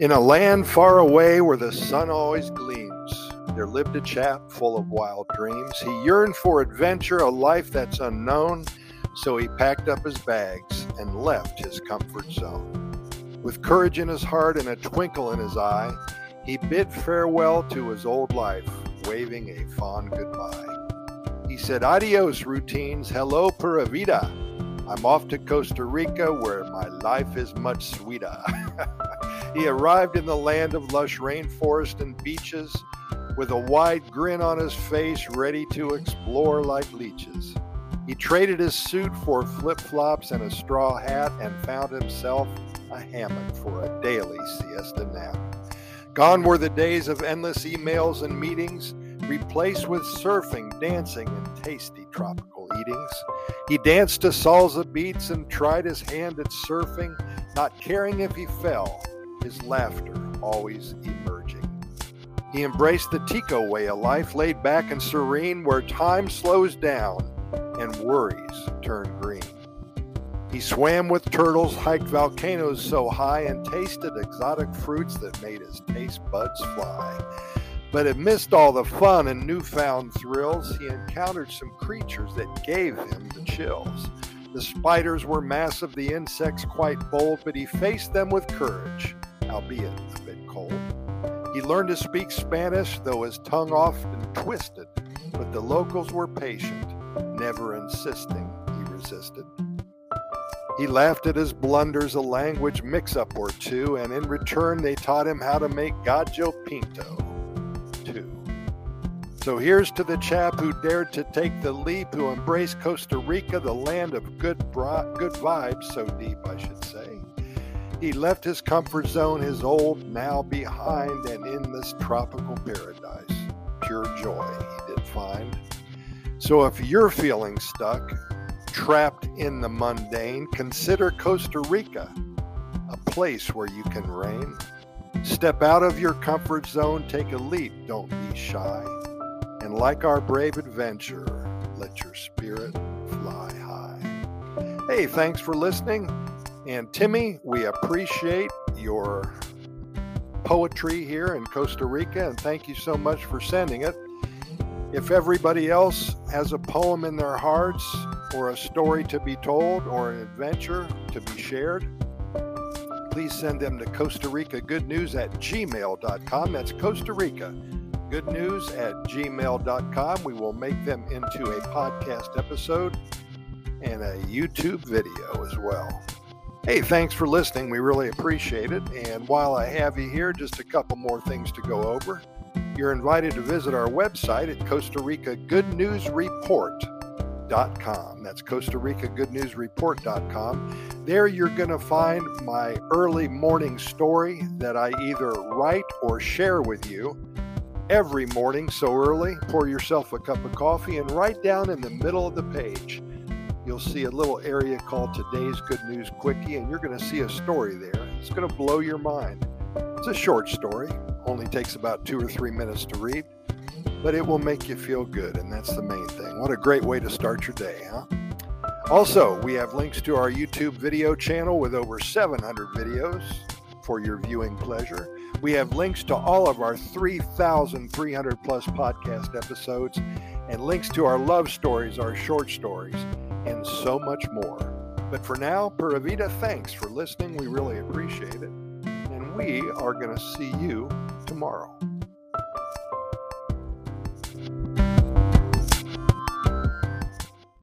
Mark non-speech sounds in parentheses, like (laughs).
In a land far away where the sun always gleams, there lived a chap full of wild dreams. He yearned for adventure, a life that's unknown, so he packed up his bags and left his comfort zone. With courage in his heart and a twinkle in his eye, he bid farewell to his old life, waving a fond goodbye. He said, Adios, routines. Hello, Pura Vida. I'm off to Costa Rica where my life is much sweeter. (laughs) he arrived in the land of lush rainforest and beaches with a wide grin on his face, ready to explore like leeches. He traded his suit for flip flops and a straw hat and found himself a hammock for a daily siesta nap. Gone were the days of endless emails and meetings, replaced with surfing, dancing, and tasty tropical eatings. He danced to salsa beats and tried his hand at surfing, not caring if he fell, his laughter always emerging. He embraced the Tico way of life, laid back and serene, where time slows down and worries turn green. He swam with turtles, hiked volcanoes so high, and tasted exotic fruits that made his taste buds fly. But amidst all the fun and newfound thrills, he encountered some creatures that gave him the chills. The spiders were massive, the insects quite bold, but he faced them with courage, albeit a bit cold. He learned to speak Spanish, though his tongue often twisted, but the locals were patient, never insisting he resisted. He laughed at his blunders, a language mix up or two, and in return they taught him how to make gallo pinto, too. So here's to the chap who dared to take the leap, who embraced Costa Rica, the land of good, bra- good vibes, so deep, I should say. He left his comfort zone, his old now behind, and in this tropical paradise, pure joy he did find. So if you're feeling stuck, trapped in the mundane, consider Costa Rica a place where you can reign. Step out of your comfort zone, take a leap, don't be shy. And like our brave adventurer, let your spirit fly high. Hey, thanks for listening. And Timmy, we appreciate your poetry here in Costa Rica, and thank you so much for sending it. If everybody else has a poem in their hearts, or a story to be told, or an adventure to be shared, please send them to Costa Rica Good News at gmail.com. That's Costa Rica Good News at gmail.com. We will make them into a podcast episode and a YouTube video as well. Hey, thanks for listening. We really appreciate it. And while I have you here, just a couple more things to go over. You're invited to visit our website at Costa Rica Good News Report report.com. That's Costa Rica Good News Report.com. There you're going to find my early morning story that I either write or share with you every morning so early. Pour yourself a cup of coffee and right down in the middle of the page, you'll see a little area called Today's Good News Quickie, and you're going to see a story there. It's going to blow your mind. It's a short story, only takes about two or three minutes to read but it will make you feel good, and that's the main thing. What a great way to start your day, huh? Also, we have links to our YouTube video channel with over 700 videos for your viewing pleasure. We have links to all of our 3,300 plus podcast episodes and links to our love stories, our short stories, and so much more. But for now, Pura Vida, thanks for listening. We really appreciate it. And we are going to see you tomorrow.